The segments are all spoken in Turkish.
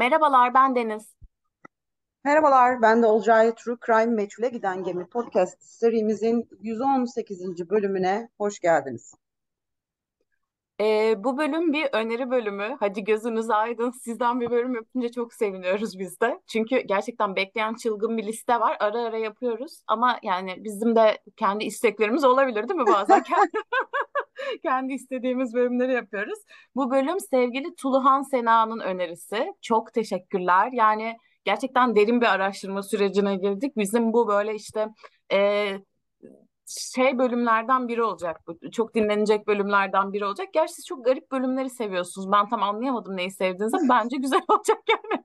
Merhabalar, ben Deniz. Merhabalar, ben de Olcay True Crime Meçhule Giden Gemi podcast serimizin 118. bölümüne hoş geldiniz. Ee, bu bölüm bir öneri bölümü. Hadi gözünüz aydın. Sizden bir bölüm yapınca çok seviniyoruz biz de. Çünkü gerçekten bekleyen çılgın bir liste var. Ara ara yapıyoruz. Ama yani bizim de kendi isteklerimiz olabilir değil mi bazen? Kendi, istediğimiz bölümleri yapıyoruz. Bu bölüm sevgili Tuluhan Sena'nın önerisi. Çok teşekkürler. Yani gerçekten derin bir araştırma sürecine girdik. Bizim bu böyle işte e, şey bölümlerden biri olacak bu. Çok dinlenecek bölümlerden biri olacak. Gerçi siz çok garip bölümleri seviyorsunuz. Ben tam anlayamadım neyi sevdiğinizi ama bence güzel olacak yani.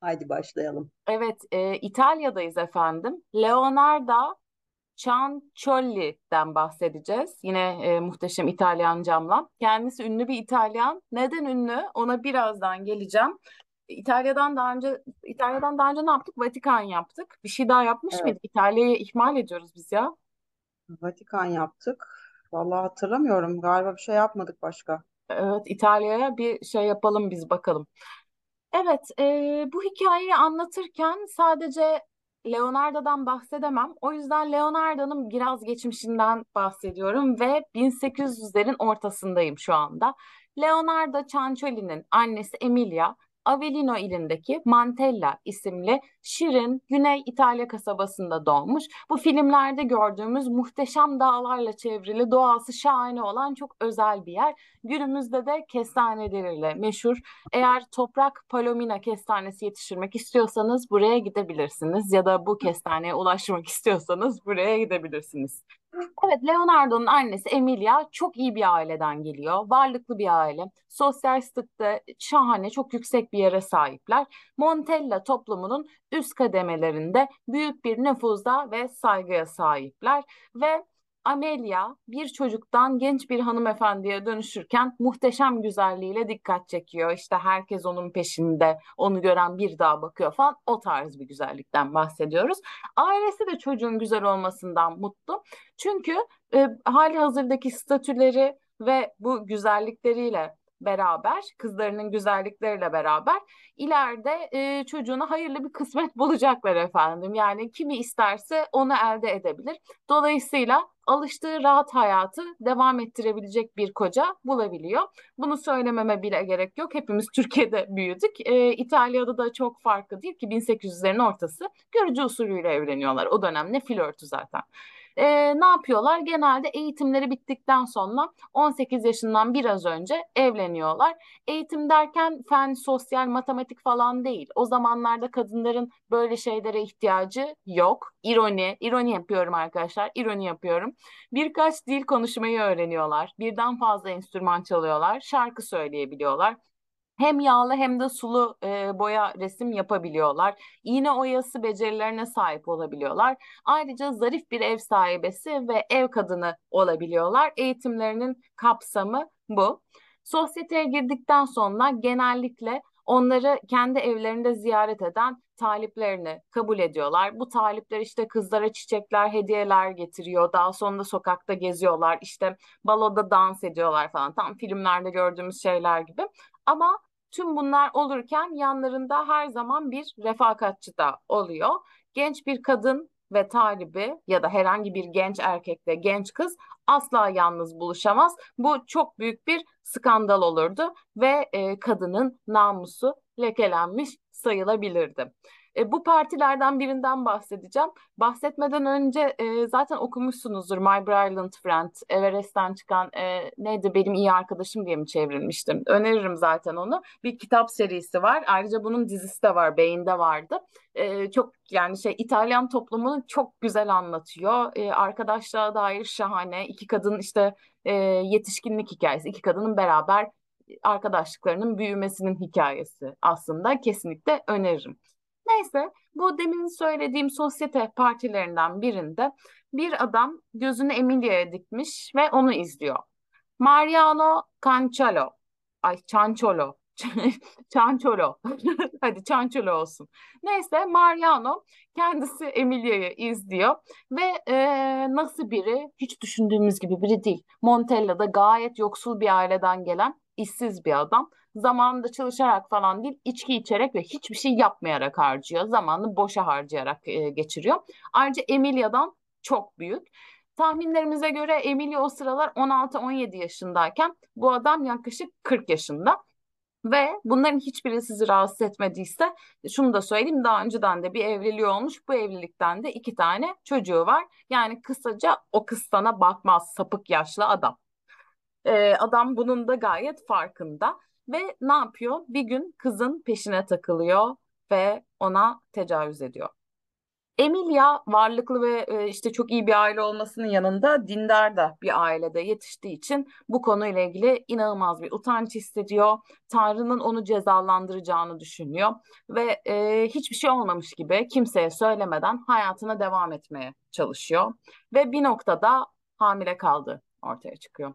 Haydi başlayalım. Evet, e, İtalya'dayız efendim. Leonardo Cianciolli'den bahsedeceğiz. Yine e, muhteşem İtalyan camla. Kendisi ünlü bir İtalyan. Neden ünlü? Ona birazdan geleceğim. İtalya'dan daha önce İtalya'dan daha önce ne yaptık? Vatikan yaptık. Bir şey daha yapmış Evet, mıydık? İtalya'yı ihmal ediyoruz biz ya. Vatikan yaptık. Vallahi hatırlamıyorum. Galiba bir şey yapmadık başka. Evet, İtalya'ya bir şey yapalım biz bakalım. Evet, e, bu hikayeyi anlatırken sadece Leonardo'dan bahsedemem. O yüzden Leonardo'nun biraz geçmişinden bahsediyorum ve 1800'lerin ortasındayım şu anda. Leonardo Cianciolli'nin annesi Emilia, Avellino ilindeki Mantella isimli şirin Güney İtalya kasabasında doğmuş. Bu filmlerde gördüğümüz muhteşem dağlarla çevrili doğası şahane olan çok özel bir yer. Günümüzde de kestaneleriyle meşhur. Eğer toprak palomina kestanesi yetiştirmek istiyorsanız buraya gidebilirsiniz ya da bu kestaneye ulaşmak istiyorsanız buraya gidebilirsiniz. Evet, Leonardo'nun annesi Emilia çok iyi bir aileden geliyor. Varlıklı bir aile. Sosyal statüde şahane, çok yüksek bir yere sahipler. Montella toplumunun üst kademelerinde büyük bir nüfuza ve saygıya sahipler. Ve Amelia bir çocuktan genç bir hanımefendiye dönüşürken muhteşem güzelliğiyle dikkat çekiyor. İşte herkes onun peşinde, onu gören bir daha bakıyor falan. O tarz bir güzellikten bahsediyoruz. Ailesi de çocuğun güzel olmasından mutlu. Çünkü e, hali hazırdaki statüleri ve bu güzellikleriyle beraber, kızlarının güzellikleriyle beraber ileride e, çocuğuna hayırlı bir kısmet bulacaklar efendim. Yani kimi isterse onu elde edebilir. Dolayısıyla alıştığı rahat hayatı devam ettirebilecek bir koca bulabiliyor. Bunu söylememe bile gerek yok. Hepimiz Türkiye'de büyüdük. E, İtalya'da da çok farklı değil ki 1800'lerin ortası. Görücü usulüyle evleniyorlar. O dönem ne flörtü zaten. E, ne yapıyorlar? Genelde eğitimleri bittikten sonra 18 yaşından biraz önce evleniyorlar. Eğitim derken fen, sosyal, matematik falan değil. O zamanlarda kadınların böyle şeylere ihtiyacı yok. İroni, ironi yapıyorum arkadaşlar, ironi yapıyorum. Birkaç dil konuşmayı öğreniyorlar. Birden fazla enstrüman çalıyorlar, şarkı söyleyebiliyorlar. Hem yağlı hem de sulu e, boya resim yapabiliyorlar. İğne oyası becerilerine sahip olabiliyorlar. Ayrıca zarif bir ev sahibesi ve ev kadını olabiliyorlar. Eğitimlerinin kapsamı bu. Sosyeteye girdikten sonra genellikle onları kendi evlerinde ziyaret eden taliplerini kabul ediyorlar. Bu talipler işte kızlara çiçekler, hediyeler getiriyor. Daha sonra sokakta geziyorlar. İşte baloda dans ediyorlar falan. Tam filmlerde gördüğümüz şeyler gibi. Ama Tüm bunlar olurken yanlarında her zaman bir refakatçi da oluyor. Genç bir kadın ve talibi ya da herhangi bir genç erkekle genç kız asla yalnız buluşamaz. Bu çok büyük bir skandal olurdu ve e, kadının namusu lekelenmiş sayılabilirdi. E, bu partilerden birinden bahsedeceğim. Bahsetmeden önce e, zaten okumuşsunuzdur My Brilliant Friend, Everest'ten çıkan e, neydi benim iyi arkadaşım diye mi çevrilmiştim? Öneririm zaten onu. Bir kitap serisi var. Ayrıca bunun dizisi de var, Beyin'de vardı. E, çok yani şey İtalyan toplumunu çok güzel anlatıyor. E, arkadaşlığa dair şahane. İki kadın işte e, yetişkinlik hikayesi. İki kadının beraber arkadaşlıklarının büyümesinin hikayesi aslında kesinlikle öneririm. Neyse bu demin söylediğim sosyete partilerinden birinde bir adam gözünü Emilia'ya dikmiş ve onu izliyor. Mariano Canciolo. Ay Canciolo. Canciolo. Hadi Canciolo olsun. Neyse Mariano kendisi Emilia'yı izliyor ve e, nasıl biri hiç düşündüğümüz gibi biri değil. Montella'da gayet yoksul bir aileden gelen işsiz bir adam zamanında çalışarak falan değil, içki içerek ve hiçbir şey yapmayarak harcıyor. Zamanını boşa harcayarak e, geçiriyor. Ayrıca Emilia'dan çok büyük. Tahminlerimize göre Emilia o sıralar 16-17 yaşındayken bu adam yaklaşık 40 yaşında. Ve bunların hiçbiri sizi rahatsız etmediyse şunu da söyleyeyim daha önceden de bir evliliği olmuş. Bu evlilikten de iki tane çocuğu var. Yani kısaca o kız sana bakmaz sapık yaşlı adam. Ee, adam bunun da gayet farkında. Ve ne yapıyor? Bir gün kızın peşine takılıyor ve ona tecavüz ediyor. Emilia varlıklı ve e, işte çok iyi bir aile olmasının yanında dindar da bir ailede yetiştiği için bu konuyla ilgili inanılmaz bir utanç hissediyor. Tanrı'nın onu cezalandıracağını düşünüyor ve e, hiçbir şey olmamış gibi kimseye söylemeden hayatına devam etmeye çalışıyor. Ve bir noktada hamile kaldı ortaya çıkıyor.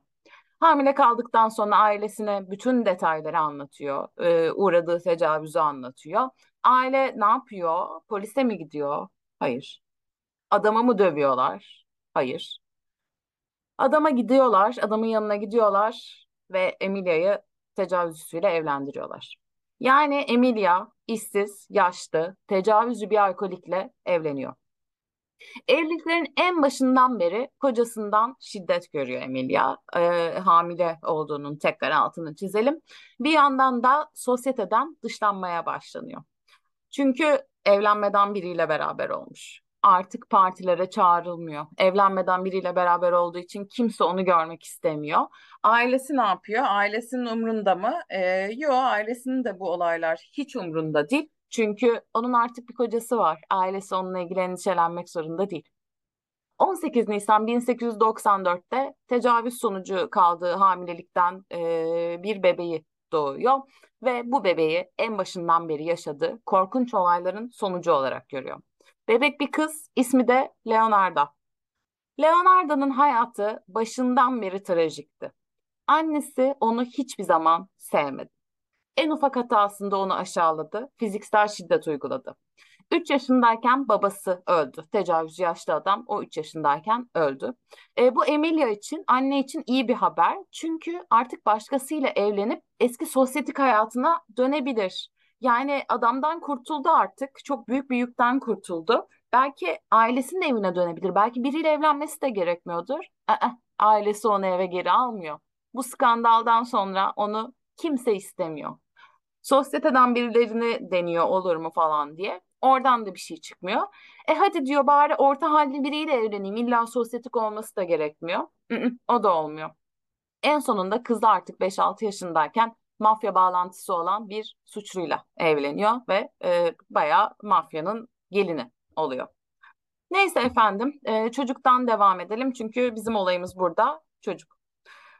Hamile kaldıktan sonra ailesine bütün detayları anlatıyor. E, uğradığı tecavüzü anlatıyor. Aile ne yapıyor? Polise mi gidiyor? Hayır. Adamı mı dövüyorlar? Hayır. Adama gidiyorlar, adamın yanına gidiyorlar ve Emilia'yı tecavüzcüsüyle evlendiriyorlar. Yani Emilia işsiz, yaşlı, tecavüzcü bir alkolikle evleniyor. Evliliklerin en başından beri kocasından şiddet görüyor Emilia. Ee, hamile olduğunun tekrar altını çizelim. Bir yandan da sosyeteden dışlanmaya başlanıyor. Çünkü evlenmeden biriyle beraber olmuş. Artık partilere çağrılmıyor. Evlenmeden biriyle beraber olduğu için kimse onu görmek istemiyor. Ailesi ne yapıyor? Ailesinin umrunda mı? Ee, yok, ailesinin de bu olaylar hiç umrunda değil. Çünkü onun artık bir kocası var. Ailesi onunla ilgili endişelenmek zorunda değil. 18 Nisan 1894'te tecavüz sonucu kaldığı hamilelikten e, bir bebeği doğuyor ve bu bebeği en başından beri yaşadığı korkunç olayların sonucu olarak görüyor. Bebek bir kız, ismi de Leonarda. Leonarda'nın hayatı başından beri trajikti. Annesi onu hiçbir zaman sevmedi. En ufak hatasında onu aşağıladı, fiziksel şiddet uyguladı. 3 yaşındayken babası öldü. Tecavüz yaşlı adam o 3 yaşındayken öldü. E, bu Emilia için, anne için iyi bir haber. Çünkü artık başkasıyla evlenip eski sosyetik hayatına dönebilir. Yani adamdan kurtuldu artık. Çok büyük bir yükten kurtuldu. Belki ailesinin evine dönebilir. Belki biriyle evlenmesi de gerekmiyordur. Aa, ailesi onu eve geri almıyor. Bu skandaldan sonra onu kimse istemiyor. Sosyeteden birilerini deniyor olur mu falan diye. Oradan da bir şey çıkmıyor. E hadi diyor bari orta halli biriyle evleneyim. İlla sosyetik olması da gerekmiyor. o da olmuyor. En sonunda kız artık 5-6 yaşındayken mafya bağlantısı olan bir suçluyla evleniyor ve e, bayağı mafyanın gelini oluyor. Neyse efendim e, çocuktan devam edelim çünkü bizim olayımız burada çocuk.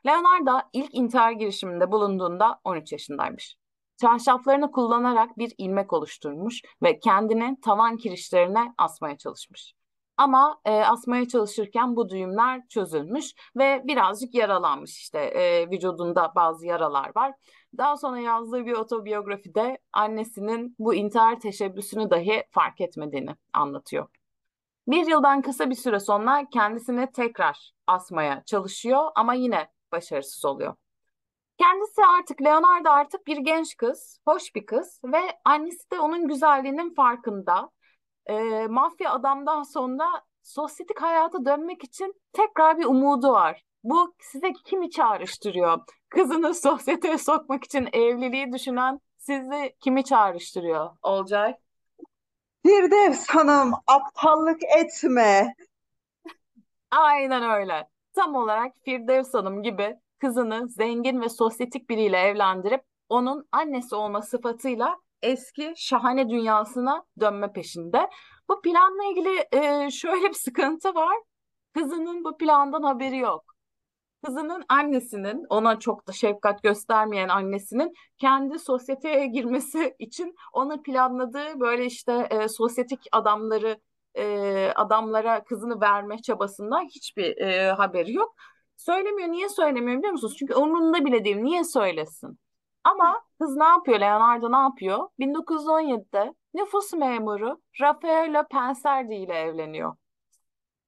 Leonardo ilk intihar girişiminde bulunduğunda 13 yaşındaymış. Çarşaflarını kullanarak bir ilmek oluşturmuş ve kendini tavan kirişlerine asmaya çalışmış. Ama e, asmaya çalışırken bu düğümler çözülmüş ve birazcık yaralanmış işte e, vücudunda bazı yaralar var. Daha sonra yazdığı bir otobiyografide annesinin bu intihar teşebbüsünü dahi fark etmediğini anlatıyor. Bir yıldan kısa bir süre sonra kendisini tekrar asmaya çalışıyor ama yine başarısız oluyor. Kendisi artık Leonardo artık bir genç kız, hoş bir kız ve annesi de onun güzelliğinin farkında. E, mafya adamdan sonra sosyetik hayata dönmek için tekrar bir umudu var. Bu size kimi çağrıştırıyor? Kızını sosyeteye sokmak için evliliği düşünen sizi kimi çağrıştırıyor Olcay? Firdevs Hanım aptallık etme. Aynen öyle. Tam olarak Firdevs Hanım gibi kızını zengin ve sosyetik biriyle evlendirip onun annesi olma sıfatıyla eski şahane dünyasına dönme peşinde. Bu planla ilgili e, şöyle bir sıkıntı var. Kızının bu plandan haberi yok. Kızının annesinin, ona çok da şefkat göstermeyen annesinin kendi sosyeteye girmesi için ona planladığı böyle işte e, sosyetik adamları e, adamlara kızını verme çabasından hiçbir e, haberi yok. Söylemiyor. Niye söylemiyor biliyor musunuz? Çünkü umurunda bile değil. Niye söylesin? Ama kız ne yapıyor? Leonardo ne yapıyor? 1917'de nüfus memuru Raffaello Penserdi ile evleniyor.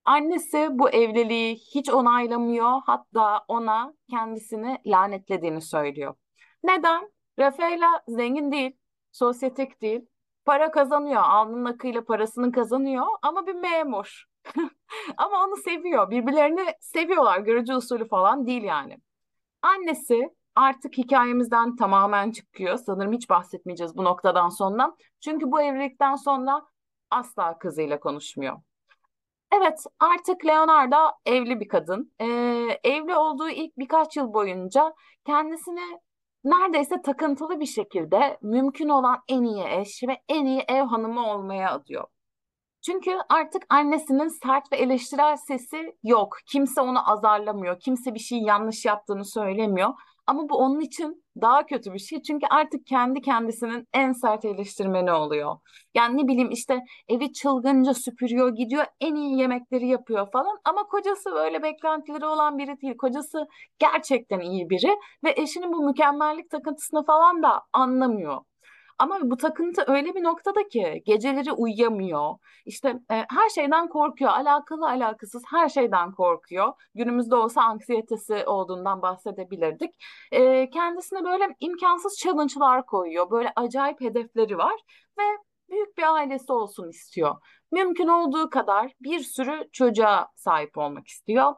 Annesi bu evliliği hiç onaylamıyor. Hatta ona kendisini lanetlediğini söylüyor. Neden? Rafaela zengin değil, sosyetik değil. Para kazanıyor, alnının akıyla parasını kazanıyor ama bir memur. Ama onu seviyor. Birbirlerini seviyorlar. Görücü usulü falan değil yani. Annesi artık hikayemizden tamamen çıkıyor. Sanırım hiç bahsetmeyeceğiz bu noktadan sonra. Çünkü bu evlilikten sonra asla kızıyla konuşmuyor. Evet, artık Leonardo evli bir kadın. Ee, evli olduğu ilk birkaç yıl boyunca kendisini neredeyse takıntılı bir şekilde mümkün olan en iyi eş ve en iyi ev hanımı olmaya adıyor. Çünkü artık annesinin sert ve eleştirel sesi yok. Kimse onu azarlamıyor. Kimse bir şey yanlış yaptığını söylemiyor. Ama bu onun için daha kötü bir şey. Çünkü artık kendi kendisinin en sert eleştirmeni oluyor. Yani ne bileyim işte evi çılgınca süpürüyor, gidiyor en iyi yemekleri yapıyor falan. Ama kocası böyle beklentileri olan biri değil. Kocası gerçekten iyi biri ve eşinin bu mükemmellik takıntısını falan da anlamıyor. Ama bu takıntı öyle bir noktada ki geceleri uyuyamıyor. İşte e, her şeyden korkuyor. Alakalı alakasız her şeyden korkuyor. Günümüzde olsa anksiyetesi olduğundan bahsedebilirdik. E, kendisine böyle imkansız challenge'lar koyuyor. Böyle acayip hedefleri var ve büyük bir ailesi olsun istiyor. Mümkün olduğu kadar bir sürü çocuğa sahip olmak istiyor.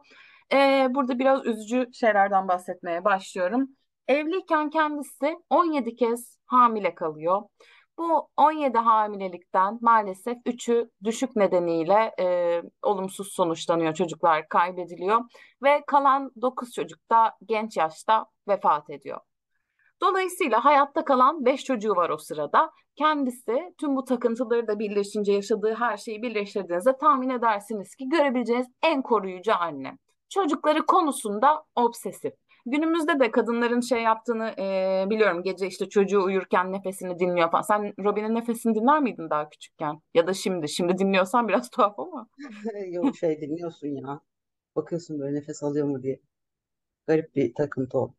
E, burada biraz üzücü şeylerden bahsetmeye başlıyorum. Evliyken kendisi 17 kez hamile kalıyor. Bu 17 hamilelikten maalesef 3'ü düşük nedeniyle e, olumsuz sonuçlanıyor. Çocuklar kaybediliyor ve kalan 9 çocuk da genç yaşta vefat ediyor. Dolayısıyla hayatta kalan 5 çocuğu var o sırada. Kendisi tüm bu takıntıları da birleşince yaşadığı her şeyi birleştirdiğinizde tahmin edersiniz ki görebileceğiniz en koruyucu anne. Çocukları konusunda obsesif. Günümüzde de kadınların şey yaptığını e, biliyorum. Gece işte çocuğu uyurken nefesini dinliyor falan. Sen Robin'in nefesini dinler miydin daha küçükken? Ya da şimdi? Şimdi dinliyorsan biraz tuhaf ama. Yok şey dinliyorsun ya. Bakıyorsun böyle nefes alıyor mu diye. Garip bir takıntı o.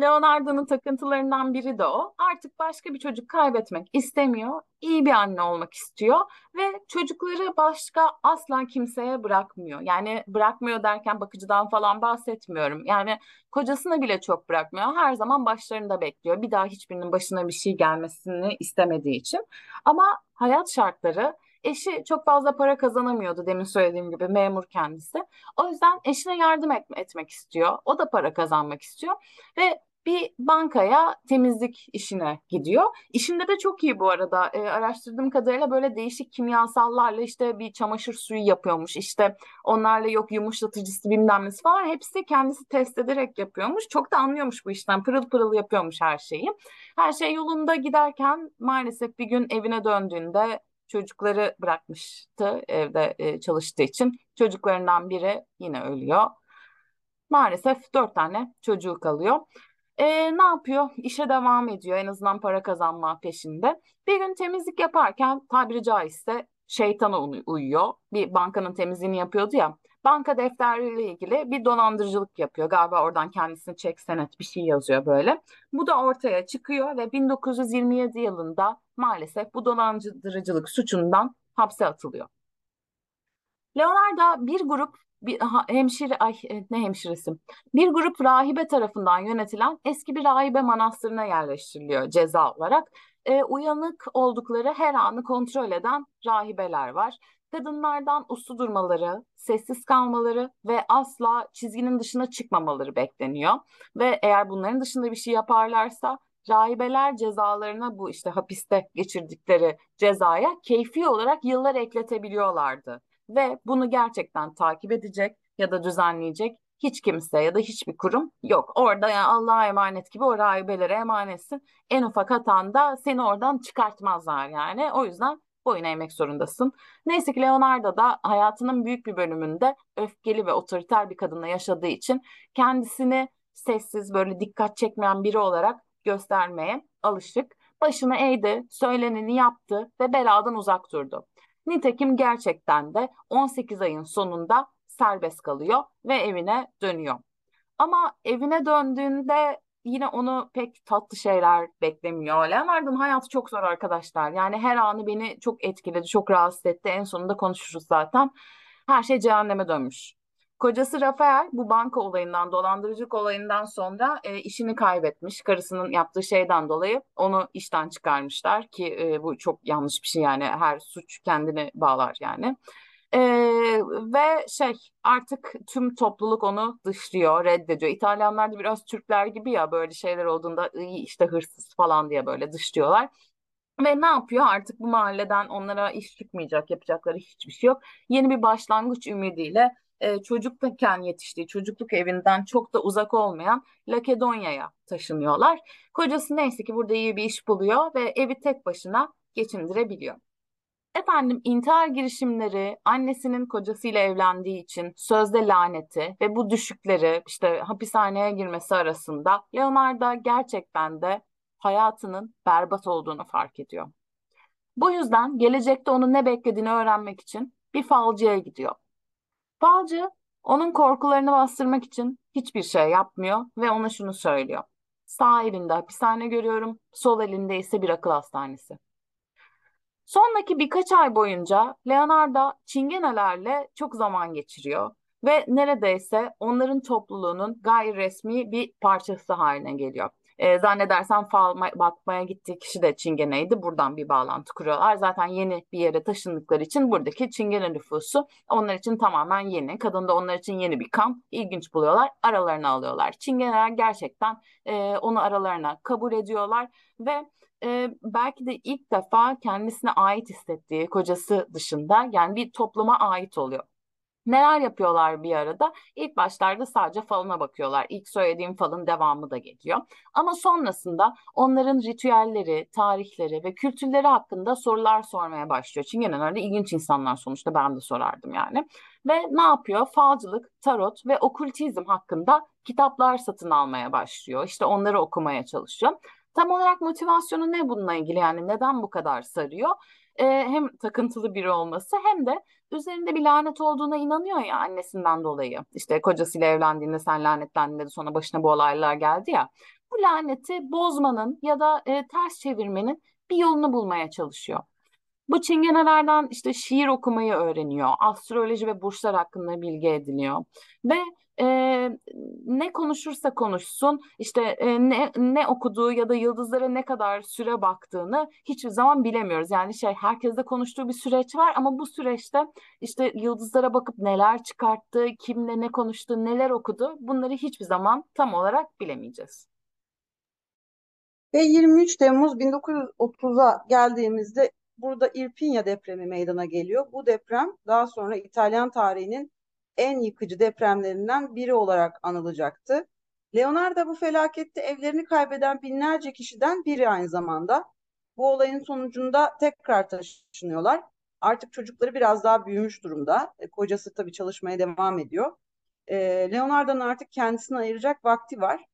Leonardo'nun takıntılarından biri de o. Artık başka bir çocuk kaybetmek istemiyor. İyi bir anne olmak istiyor ve çocukları başka asla kimseye bırakmıyor. Yani bırakmıyor derken bakıcıdan falan bahsetmiyorum. Yani kocasına bile çok bırakmıyor. Her zaman başlarında bekliyor. Bir daha hiçbirinin başına bir şey gelmesini istemediği için. Ama hayat şartları Eşi çok fazla para kazanamıyordu demin söylediğim gibi memur kendisi. O yüzden eşine yardım et, etmek istiyor. O da para kazanmak istiyor ve bir bankaya temizlik işine gidiyor. İşinde de çok iyi bu arada. E, araştırdığım kadarıyla böyle değişik kimyasallarla işte bir çamaşır suyu yapıyormuş. İşte onlarla yok yumuşatıcısı bilmem nesi falan. Hepsi kendisi test ederek yapıyormuş. Çok da anlıyormuş bu işten. Pırıl pırıl yapıyormuş her şeyi. Her şey yolunda giderken maalesef bir gün evine döndüğünde çocukları bırakmıştı evde e, çalıştığı için. Çocuklarından biri yine ölüyor. Maalesef dört tane çocuğu kalıyor. E, ne yapıyor? İşe devam ediyor. En azından para kazanma peşinde. Bir gün temizlik yaparken tabiri caizse şeytana uyuyor. Bir bankanın temizliğini yapıyordu ya. Banka defterleriyle ilgili bir dolandırıcılık yapıyor. Galiba oradan kendisini çek senet bir şey yazıyor böyle. Bu da ortaya çıkıyor ve 1927 yılında maalesef bu dolandırıcılık suçundan hapse atılıyor. Leonardo bir grup bir hemşire ay e, ne hemşiresi bir grup rahibe tarafından yönetilen eski bir rahibe manastırına yerleştiriliyor ceza olarak. E, uyanık oldukları her anı kontrol eden rahibeler var. Kadınlardan uslu durmaları, sessiz kalmaları ve asla çizginin dışına çıkmamaları bekleniyor. Ve eğer bunların dışında bir şey yaparlarsa rahibeler cezalarına bu işte hapiste geçirdikleri cezaya keyfi olarak yıllar ekletebiliyorlardı. Ve bunu gerçekten takip edecek ya da düzenleyecek hiç kimse ya da hiçbir kurum yok. Orada yani Allah'a emanet gibi o rahibelere emanetsin. En ufak hatanda seni oradan çıkartmazlar yani. O yüzden boyun eğmek zorundasın. Neyse ki Leonardo da hayatının büyük bir bölümünde öfkeli ve otoriter bir kadınla yaşadığı için kendisini sessiz böyle dikkat çekmeyen biri olarak göstermeye alışık. Başını eğdi, söyleneni yaptı ve beladan uzak durdu. Nitekim gerçekten de 18 ayın sonunda serbest kalıyor ve evine dönüyor. Ama evine döndüğünde yine onu pek tatlı şeyler beklemiyor. Leonard'ın hayatı çok zor arkadaşlar. Yani her anı beni çok etkiledi, çok rahatsız etti. En sonunda konuşuruz zaten. Her şey cehenneme dönmüş. Kocası Rafael bu banka olayından, dolandırıcılık olayından sonra e, işini kaybetmiş. Karısının yaptığı şeyden dolayı onu işten çıkarmışlar ki e, bu çok yanlış bir şey yani her suç kendini bağlar yani. E, ve şey artık tüm topluluk onu dışlıyor, reddediyor. İtalyanlar da biraz Türkler gibi ya böyle şeyler olduğunda işte hırsız falan diye böyle dışlıyorlar. Ve ne yapıyor? Artık bu mahalleden onlara iş çıkmayacak, yapacakları hiçbir şey yok. Yeni bir başlangıç ümidiyle e, çocuklukken yetiştiği çocukluk evinden çok da uzak olmayan Lakedonya'ya taşınıyorlar. Kocası neyse ki burada iyi bir iş buluyor ve evi tek başına geçindirebiliyor. Efendim intihar girişimleri annesinin kocasıyla evlendiği için sözde laneti ve bu düşükleri işte hapishaneye girmesi arasında Leonardo gerçekten de hayatının berbat olduğunu fark ediyor. Bu yüzden gelecekte onun ne beklediğini öğrenmek için bir falcıya gidiyor. Falcı onun korkularını bastırmak için hiçbir şey yapmıyor ve ona şunu söylüyor. Sağ elinde hapishane görüyorum, sol elinde ise bir akıl hastanesi. Sonraki birkaç ay boyunca Leonardo çingenelerle çok zaman geçiriyor ve neredeyse onların topluluğunun gayri resmi bir parçası haline geliyor. E, zannedersem fal bakmaya gittiği kişi de Çingene'ydi. Buradan bir bağlantı kuruyorlar. Zaten yeni bir yere taşındıkları için buradaki Çingene nüfusu onlar için tamamen yeni. Kadın da onlar için yeni bir kan. İlginç buluyorlar. Aralarına alıyorlar. Çingeneler gerçekten e, onu aralarına kabul ediyorlar ve e, belki de ilk defa kendisine ait hissettiği kocası dışında yani bir topluma ait oluyor. Neler yapıyorlar bir arada? İlk başlarda sadece falına bakıyorlar. İlk söylediğim falın devamı da geliyor. Ama sonrasında onların ritüelleri, tarihleri ve kültürleri hakkında sorular sormaya başlıyor. Çünkü genelde ilginç insanlar sonuçta ben de sorardım yani. Ve ne yapıyor? Falcılık, tarot ve okültizm hakkında kitaplar satın almaya başlıyor. İşte onları okumaya çalışıyor. Tam olarak motivasyonu ne bununla ilgili yani neden bu kadar sarıyor? Ee, hem takıntılı biri olması hem de üzerinde bir lanet olduğuna inanıyor ya annesinden dolayı. İşte kocasıyla evlendiğinde sen lanetlendin dedi sonra başına bu olaylar geldi ya. Bu laneti bozmanın ya da e, ters çevirmenin bir yolunu bulmaya çalışıyor. Bu çingenelerden işte şiir okumayı öğreniyor. Astroloji ve burçlar hakkında bilgi ediniyor. Ve e, ne konuşursa konuşsun işte e, ne, ne okuduğu ya da yıldızlara ne kadar süre baktığını hiçbir zaman bilemiyoruz. Yani şey herkeste konuştuğu bir süreç var ama bu süreçte işte yıldızlara bakıp neler çıkarttı, kimle ne konuştu, neler okudu bunları hiçbir zaman tam olarak bilemeyeceğiz. Ve 23 Temmuz 1930'a geldiğimizde burada Irpinya depremi meydana geliyor. Bu deprem daha sonra İtalyan tarihinin en yıkıcı depremlerinden biri olarak anılacaktı. Leonardo bu felakette evlerini kaybeden binlerce kişiden biri aynı zamanda. Bu olayın sonucunda tekrar taşınıyorlar. Artık çocukları biraz daha büyümüş durumda. E, kocası tabii çalışmaya devam ediyor. E, Leonardo'nun artık kendisine ayıracak vakti var.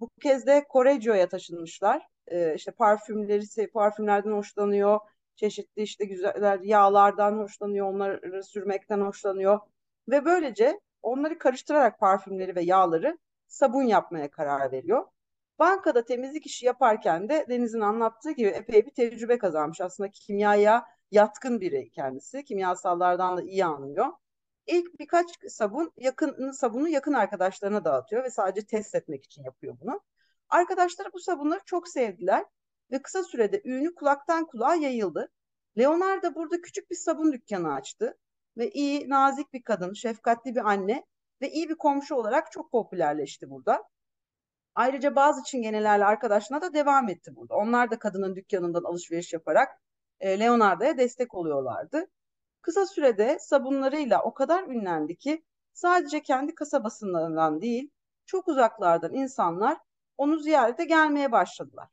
Bu kez de Correggio'ya taşınmışlar. E, işte parfümleri, parfümlerden hoşlanıyor. Çeşitli işte güzel yağlardan hoşlanıyor. Onları sürmekten hoşlanıyor. Ve böylece onları karıştırarak parfümleri ve yağları sabun yapmaya karar veriyor. Bankada temizlik işi yaparken de Deniz'in anlattığı gibi epey bir tecrübe kazanmış. Aslında kimyaya yatkın biri kendisi. Kimyasallardan da iyi anlıyor. İlk birkaç sabun yakın sabunu yakın arkadaşlarına dağıtıyor ve sadece test etmek için yapıyor bunu. Arkadaşları bu sabunları çok sevdiler ve kısa sürede ünlü kulaktan kulağa yayıldı. Leonardo burada küçük bir sabun dükkanı açtı ve iyi, nazik bir kadın, şefkatli bir anne ve iyi bir komşu olarak çok popülerleşti burada. Ayrıca bazı çingenelerle arkadaşına da devam etti burada. Onlar da kadının dükkanından alışveriş yaparak e, Leonardo'ya destek oluyorlardı. Kısa sürede sabunlarıyla o kadar ünlendi ki sadece kendi kasabasından değil, çok uzaklardan insanlar onu ziyarete gelmeye başladılar.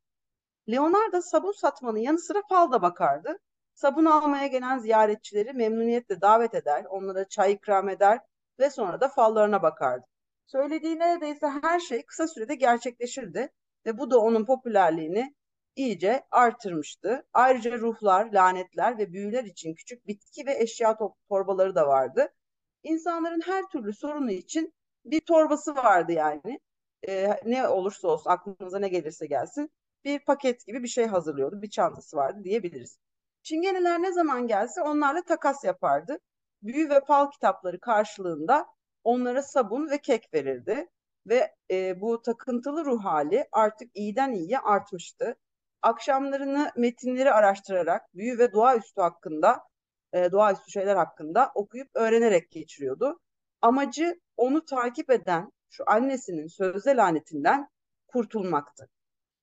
Leonardo sabun satmanın yanı sıra fal da bakardı Sabun almaya gelen ziyaretçileri memnuniyetle davet eder, onlara çay ikram eder ve sonra da fallarına bakardı. Söylediği neredeyse her şey kısa sürede gerçekleşirdi ve bu da onun popülerliğini iyice artırmıştı. Ayrıca ruhlar, lanetler ve büyüler için küçük bitki ve eşya torbaları da vardı. İnsanların her türlü sorunu için bir torbası vardı yani. Ee, ne olursa olsun aklınıza ne gelirse gelsin bir paket gibi bir şey hazırlıyordu, bir çantası vardı diyebiliriz. Çingeneler ne zaman gelse onlarla takas yapardı. Büyü ve fal kitapları karşılığında onlara sabun ve kek verirdi. Ve e, bu takıntılı ruh hali artık iyiden iyiye artmıştı. Akşamlarını metinleri araştırarak büyü ve doğaüstü hakkında, e, doğaüstü şeyler hakkında okuyup öğrenerek geçiriyordu. Amacı onu takip eden şu annesinin sözde lanetinden kurtulmaktı.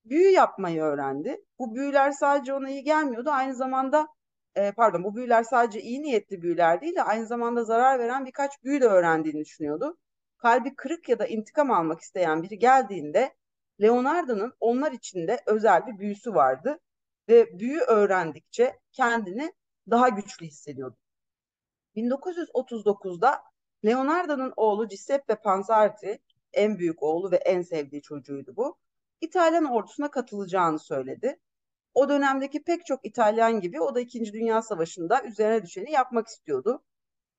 Büyü yapmayı öğrendi. Bu büyüler sadece ona iyi gelmiyordu. Aynı zamanda e, pardon bu büyüler sadece iyi niyetli büyüler değil de aynı zamanda zarar veren birkaç büyü de öğrendiğini düşünüyordu. Kalbi kırık ya da intikam almak isteyen biri geldiğinde Leonardo'nun onlar içinde özel bir büyüsü vardı ve büyü öğrendikçe kendini daha güçlü hissediyordu. 1939'da Leonardo'nun oğlu Giuseppe Panzarti, en büyük oğlu ve en sevdiği çocuğuydu bu. İtalyan ordusuna katılacağını söyledi. O dönemdeki pek çok İtalyan gibi o da İkinci Dünya Savaşı'nda üzerine düşeni yapmak istiyordu.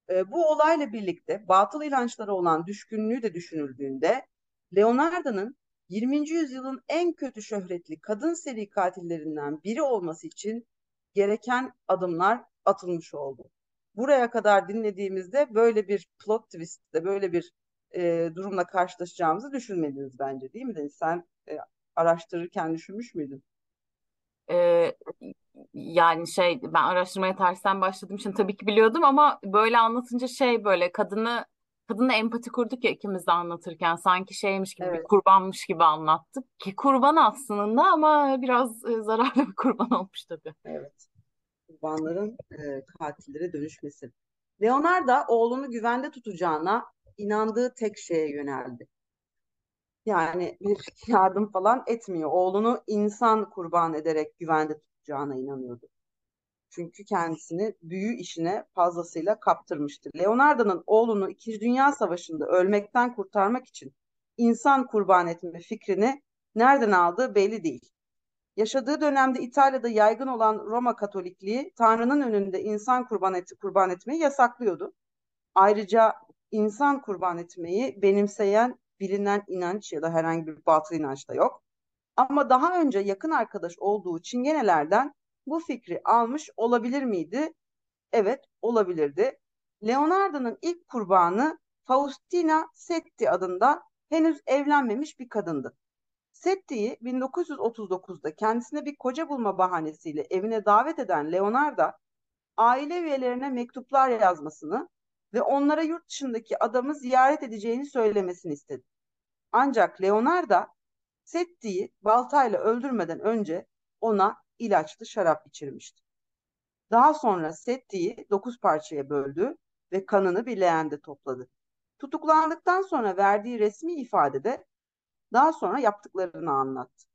E, bu olayla birlikte batıl inançlara olan düşkünlüğü de düşünüldüğünde Leonardo'nun 20. yüzyılın en kötü şöhretli kadın seri katillerinden biri olması için gereken adımlar atılmış oldu. Buraya kadar dinlediğimizde böyle bir plot twist'te böyle bir e, durumla karşılaşacağımızı düşünmediniz bence değil mi Deniz? Sen e, araştırırken düşünmüş müydün? Ee, yani şey ben araştırmaya tersten başladığım için tabii ki biliyordum ama böyle anlatınca şey böyle kadını kadınla empati kurduk ya ikimiz de anlatırken sanki şeymiş gibi bir Evet, kurbanmış gibi anlattık ki kurban aslında ama biraz e, zararlı bir kurban olmuş tabii. evet. Kurbanların e, katillere dönüşmesi. Leonardo oğlunu güvende tutacağına inandığı tek şeye yöneldi. Yani bir yardım falan etmiyor. Oğlunu insan kurban ederek güvende tutacağına inanıyordu. Çünkü kendisini büyü işine fazlasıyla kaptırmıştı. Leonardo'nun oğlunu İkinci Dünya Savaşı'nda ölmekten kurtarmak için insan kurban etme fikrini nereden aldığı belli değil. Yaşadığı dönemde İtalya'da yaygın olan Roma Katolikliği Tanrı'nın önünde insan kurban, et, kurban etmeyi yasaklıyordu. Ayrıca insan kurban etmeyi benimseyen bilinen inanç ya da herhangi bir batıl inanç da yok. Ama daha önce yakın arkadaş olduğu çingenelerden bu fikri almış olabilir miydi? Evet, olabilirdi. Leonardo'nun ilk kurbanı Faustina Setti adında henüz evlenmemiş bir kadındı. Setti'yi 1939'da kendisine bir koca bulma bahanesiyle evine davet eden Leonardo, aile üyelerine mektuplar yazmasını ve onlara yurt dışındaki adamı ziyaret edeceğini söylemesini istedi. Ancak Leonardo Setti'yi baltayla öldürmeden önce ona ilaçlı şarap içirmişti. Daha sonra Setti'yi dokuz parçaya böldü ve kanını bir leğende topladı. Tutuklandıktan sonra verdiği resmi ifadede daha sonra yaptıklarını anlattı.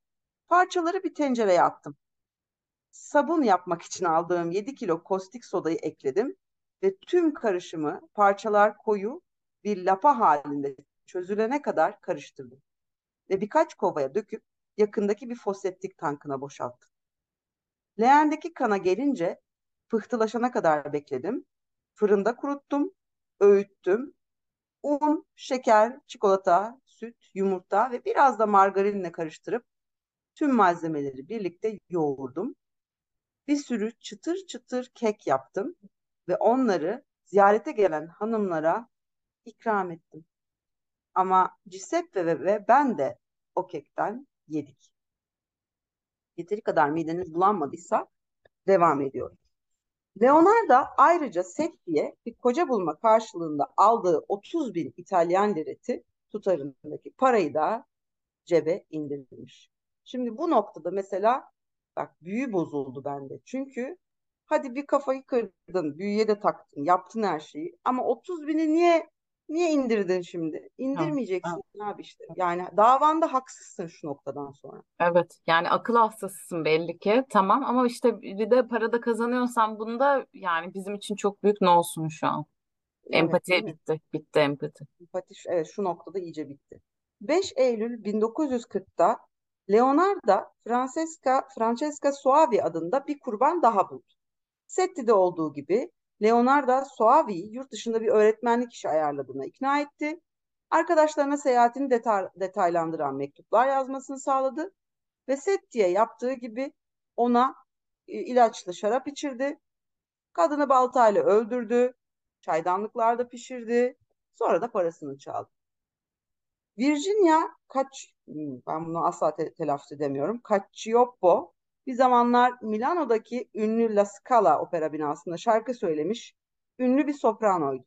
Parçaları bir tencereye attım. Sabun yapmak için aldığım 7 kilo kostik sodayı ekledim ve tüm karışımı parçalar koyu bir lapa halinde çözülene kadar karıştırdım. Ve birkaç kovaya döküp yakındaki bir foseptik tankına boşalttım. Leğendeki kana gelince pıhtılaşana kadar bekledim. Fırında kuruttum, öğüttüm. Un, şeker, çikolata, süt, yumurta ve biraz da margarinle karıştırıp tüm malzemeleri birlikte yoğurdum. Bir sürü çıtır çıtır kek yaptım ve onları ziyarete gelen hanımlara ikram ettim. Ama Giuseppe ve, ve ben de o kekten yedik. Yeteri kadar mideniz bulanmadıysa devam ediyorum. Leonardo ayrıca Setti'ye bir koca bulma karşılığında aldığı 30 bin İtalyan lireti tutarındaki parayı da cebe indirmiş. Şimdi bu noktada mesela bak büyü bozuldu bende. Çünkü hadi bir kafayı kırdın, büyüye de taktın, yaptın her şeyi. Ama 30 bini niye niye indirdin şimdi? İndirmeyeceksin abi işte. Yani davanda haksızsın şu noktadan sonra. Evet yani akıl hastasısın belli ki tamam ama işte bir de parada kazanıyorsan bunda yani bizim için çok büyük ne olsun şu an. Evet, Empati bitti. Bitti empati. Empati şu- evet şu noktada iyice bitti. 5 Eylül 1940'ta Leonardo Francesca Francesca Soavi adında bir kurban daha buldu. Setti'de olduğu gibi Leonardo Soavi'yi yurt dışında bir öğretmenlik işi ayarladığına ikna etti. Arkadaşlarına seyahatini detay, detaylandıran mektuplar yazmasını sağladı ve Setti'ye yaptığı gibi ona e, ilaçlı şarap içirdi. Kadını baltayla öldürdü. Çaydanlıklarda pişirdi. Sonra da parasını çaldı. Virginia kaç hmm, ben bunu asla te telaffuz edemiyorum. Cacioppo bir zamanlar Milano'daki ünlü La Scala opera binasında şarkı söylemiş ünlü bir sopranoydu.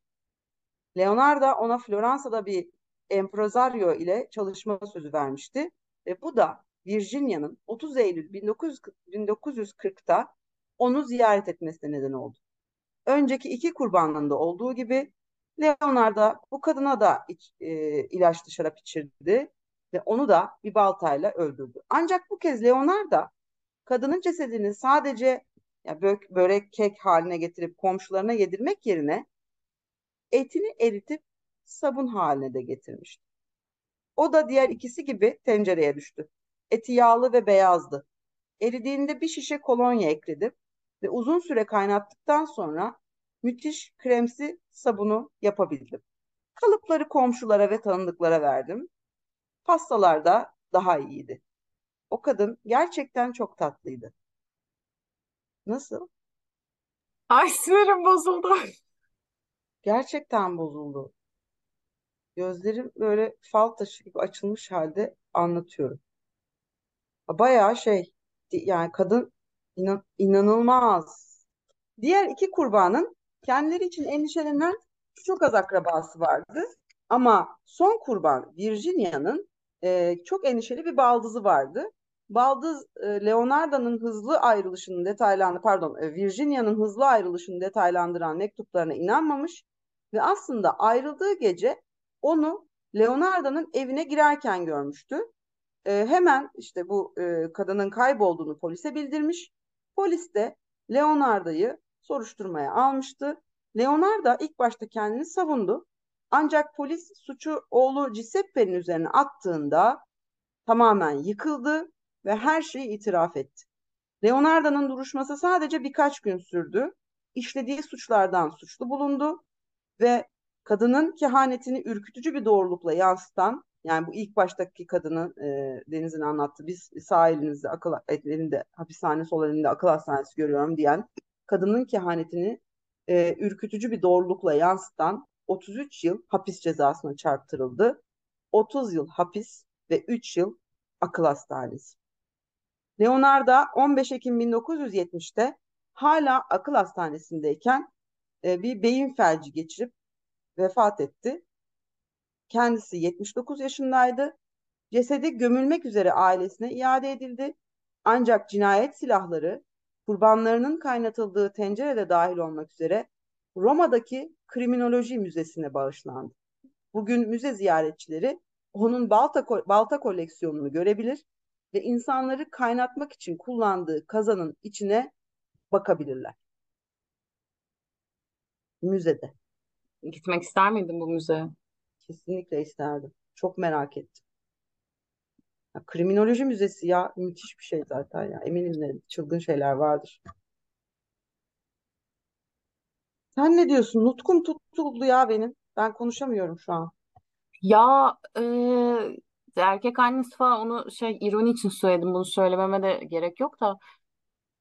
Leonardo ona Floransa'da bir impresario ile çalışma sözü vermişti ve bu da Virginia'nın 30 Eylül 1940'ta onu ziyaret etmesine neden oldu. Önceki iki kurbanlığında olduğu gibi Leonardo bu kadına da iç, e, ilaçlı şarap içirdi ve onu da bir baltayla öldürdü. Ancak bu kez Leonardo kadının cesedini sadece ya börek, börek kek haline getirip komşularına yedirmek yerine etini eritip sabun haline de getirmişti. O da diğer ikisi gibi tencereye düştü. Eti yağlı ve beyazdı. Eridiğinde bir şişe kolonya ekledim ve uzun süre kaynattıktan sonra müthiş kremsi sabunu yapabildim. Kalıpları komşulara ve tanıdıklara verdim. Pastalar da daha iyiydi. O kadın gerçekten çok tatlıydı. Nasıl? Ay sinirim bozuldu. Gerçekten bozuldu. Gözlerim böyle fal taşı gibi açılmış halde anlatıyorum. Bayağı şey yani kadın inan, inanılmaz. Diğer iki kurbanın kendileri için endişelenen çok az akrabası vardı. Ama son kurban Virginia'nın e, çok endişeli bir baldızı vardı. Baldız e, Leonardo'nun hızlı ayrılışını detaylandı, pardon, e, Virginia'nın hızlı ayrılışını detaylandıran mektuplarına inanmamış ve aslında ayrıldığı gece onu Leonardo'nun evine girerken görmüştü. E, hemen işte bu e, kadının kaybolduğunu polise bildirmiş. Polis de Leonardo'yu soruşturmaya almıştı. Leonardo ilk başta kendini savundu. Ancak polis suçu oğlu Giuseppe'nin üzerine attığında tamamen yıkıldı ve her şeyi itiraf etti. Leonardo'nun duruşması sadece birkaç gün sürdü. İşlediği suçlardan suçlu bulundu ve kadının kehanetini ürkütücü bir doğrulukla yansıtan yani bu ilk baştaki kadının e, Deniz'in anlattı biz sağ elinizde akıl elinde hapishane sol elinde akıl hastanesi görüyorum diyen kadının kehanetini e, ürkütücü bir doğrulukla yansıtan 33 yıl hapis cezasına çarptırıldı. 30 yıl hapis ve 3 yıl akıl hastanesi. Leonardo 15 Ekim 1970'te hala akıl hastanesindeyken e, bir beyin felci geçirip vefat etti. Kendisi 79 yaşındaydı. Cesedi gömülmek üzere ailesine iade edildi. Ancak cinayet silahları kurbanlarının kaynatıldığı tencerede dahil olmak üzere Roma'daki Kriminoloji Müzesi'ne bağışlandı. Bugün müze ziyaretçileri onun balta, balta koleksiyonunu görebilir ve insanları kaynatmak için kullandığı kazanın içine bakabilirler. Müzede. Gitmek ister miydin bu müzeye? Kesinlikle isterdim. Çok merak ettim. Ya, kriminoloji müzesi ya müthiş bir şey zaten ya. Eminim ne çılgın şeyler vardır. Sen ne diyorsun? Nutkum tutuldu ya benim. Ben konuşamıyorum şu an. Ya e, erkek annesi falan onu şey ironi için söyledim bunu söylememe de gerek yok da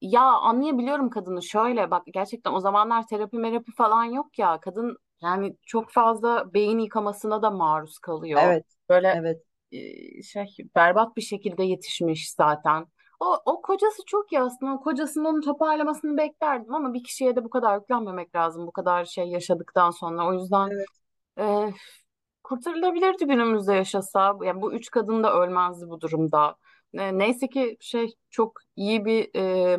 ya anlayabiliyorum kadını şöyle bak gerçekten o zamanlar terapi merapi falan yok ya kadın yani çok fazla beyin yıkamasına da maruz kalıyor. Evet, Böyle evet. e, şey berbat bir şekilde yetişmiş zaten. O, o kocası çok iyi aslında. O kocasının onu toparlamasını beklerdim ama bir kişiye de bu kadar yüklenmemek lazım. Bu kadar şey yaşadıktan sonra. O yüzden Evet. e, kurtarılabilirdi günümüzde yaşasa. Yani bu üç kadın da ölmezdi bu durumda. E, neyse ki şey çok iyi bir e,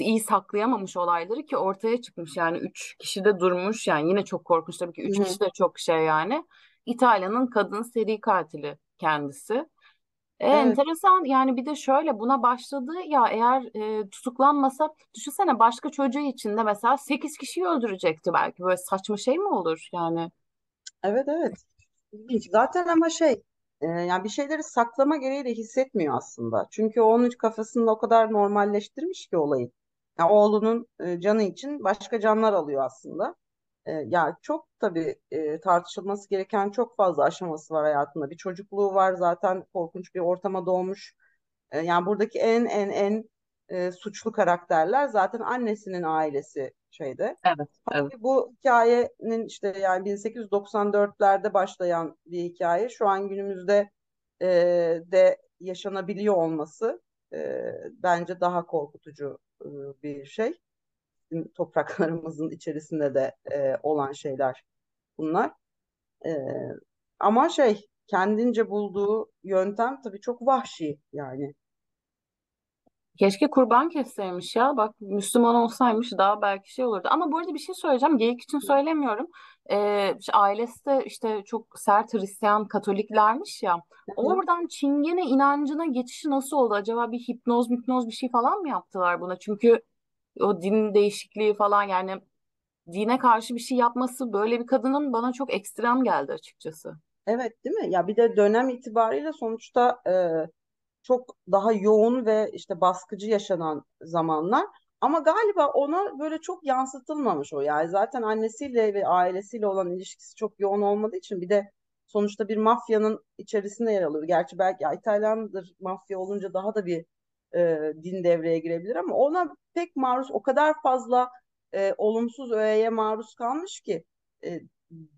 iyi saklayamamış olayları ki ortaya çıkmış. Yani üç kişi de durmuş. Yani yine çok korkunç tabii ki. Üç Hı hı. kişi de çok şey yani. İtalya'nın kadın seri katili kendisi. E, Evet. enteresan yani bir de şöyle buna başladı ya eğer e, tutuklanmasa düşünsene başka çocuğu için de mesela 8 kişiyi öldürecekti belki böyle saçma şey mi olur yani Evet, evet. İlginç. Zaten ama şey e, yani bir şeyleri saklama gereği de hissetmiyor aslında. Çünkü o onun kafasında o kadar normalleştirmiş ki olayı. Yani oğlunun e, canı için başka canlar alıyor aslında. E, ya çok tabii e, tartışılması gereken çok fazla aşaması var hayatında. Bir çocukluğu var zaten korkunç bir ortama doğmuş. E, yani buradaki en en en e, suçlu karakterler. Zaten annesinin ailesi şeyde. Evet, evet. Bu hikayenin işte yani 1894'lerde başlayan bir hikaye. Şu an günümüzde e, de yaşanabiliyor olması e, bence daha korkutucu e, bir şey. Bizim topraklarımızın içerisinde de e, olan şeyler bunlar. E, ama şey kendince bulduğu yöntem tabii çok vahşi yani. Keşke kurban kesseymiş ya. Bak Müslüman olsaymış daha belki şey olurdu. Ama bu arada bir şey söyleyeceğim. Geyik için söylemiyorum. Ee, işte ailesi de işte çok sert Hristiyan Katoliklermiş ya. Oradan Çingene inancına geçişi nasıl oldu? Acaba bir hipnoz hipnoz bir şey falan mı yaptılar buna? Çünkü o din değişikliği falan yani dine karşı bir şey yapması böyle bir kadının bana çok ekstrem geldi açıkçası. Evet değil mi? Ya bir de dönem itibariyle sonuçta e, çok daha yoğun ve işte baskıcı yaşanan zamanlar. Ama galiba ona böyle çok yansıtılmamış o. Yani zaten annesiyle ve ailesiyle olan ilişkisi çok yoğun olmadığı için bir de sonuçta bir mafyanın içerisinde yer alıyor. Gerçi belki İtalyandır mafya olunca daha da bir e, din devreye girebilir ama ona pek maruz o kadar fazla e, olumsuz öğeye maruz kalmış ki e,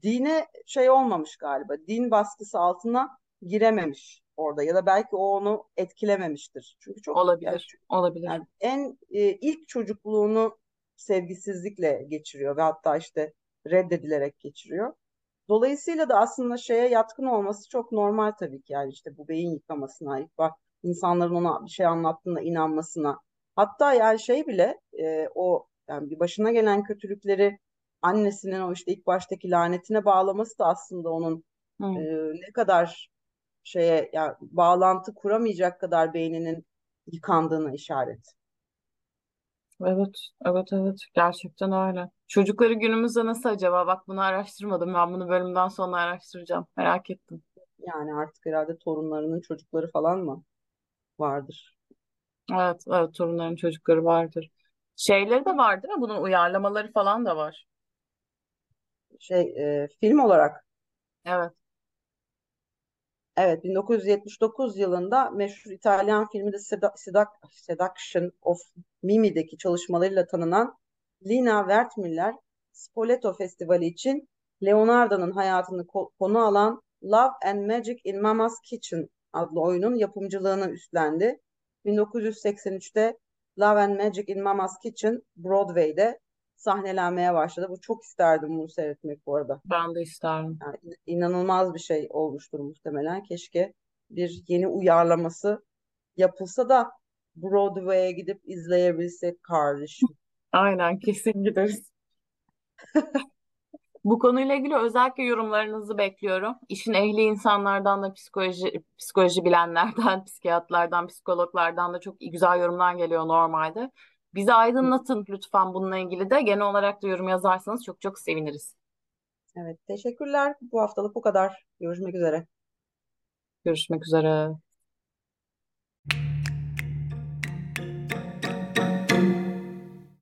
dine şey olmamış galiba. Din baskısı altına girememiş orada ya da belki o onu etkilememiştir. Çünkü çok yani, Olabilir, olabilir. yani en e, ilk çocukluğunu sevgisizlikle geçiriyor ve hatta işte reddedilerek geçiriyor. Dolayısıyla da aslında şeye yatkın olması çok normal tabii ki yani işte bu beyin yıkamasına, ilk bak insanların ona bir şey anlattığına inanmasına. Hatta yani şey bile e, o yani bir başına gelen kötülükleri annesinin o işte ilk baştaki lanetine bağlaması da aslında onun Hı. e, ne kadar şeye yani bağlantı kuramayacak kadar beyninin yıkandığına işaret. Evet, evet, evet. Gerçekten öyle. Çocukları günümüzde nasıl acaba? Bak bunu araştırmadım. Ben bunu bölümden sonra araştıracağım. Merak ettim. Yani artık herhalde torunlarının çocukları falan mı vardır? Evet, evet. Torunların çocukları vardır. Şeyleri de var değil mi? Bunun uyarlamaları falan da var. Şey e, film olarak Evet. Evet, 1979 yılında meşhur İtalyan filmi The Sedu- Sedu- Seduction of Mimi'deki çalışmalarıyla tanınan Lina Wertmüller, Spoleto Festivali için Leonardo'nun hayatını ko- konu alan Love and Magic in Mama's Kitchen adlı oyunun yapımcılığını üstlendi. 1983'te Love and Magic in Mama's Kitchen Broadway'de sahnelenmeye başladı. Bu çok isterdim bunu seyretmek bu arada. Ben de isterim. Yani inanılmaz bir şey olmuştur muhtemelen. Keşke bir yeni uyarlaması yapılsa da Broadway'e gidip izleyebilsek kardeşim. Aynen kesin gideriz. Bu konuyla ilgili özellikle yorumlarınızı bekliyorum. İşin ehli insanlardan da psikoloji psikoloji bilenlerden, psikiyatrlardan, psikologlardan da çok güzel yorumlar geliyor normalde. Bizi aydınlatın lütfen bununla ilgili de. Genel olarak da yorum yazarsanız çok çok seviniriz. Evet, teşekkürler. Bu haftalık bu kadar. Görüşmek üzere. Görüşmek üzere.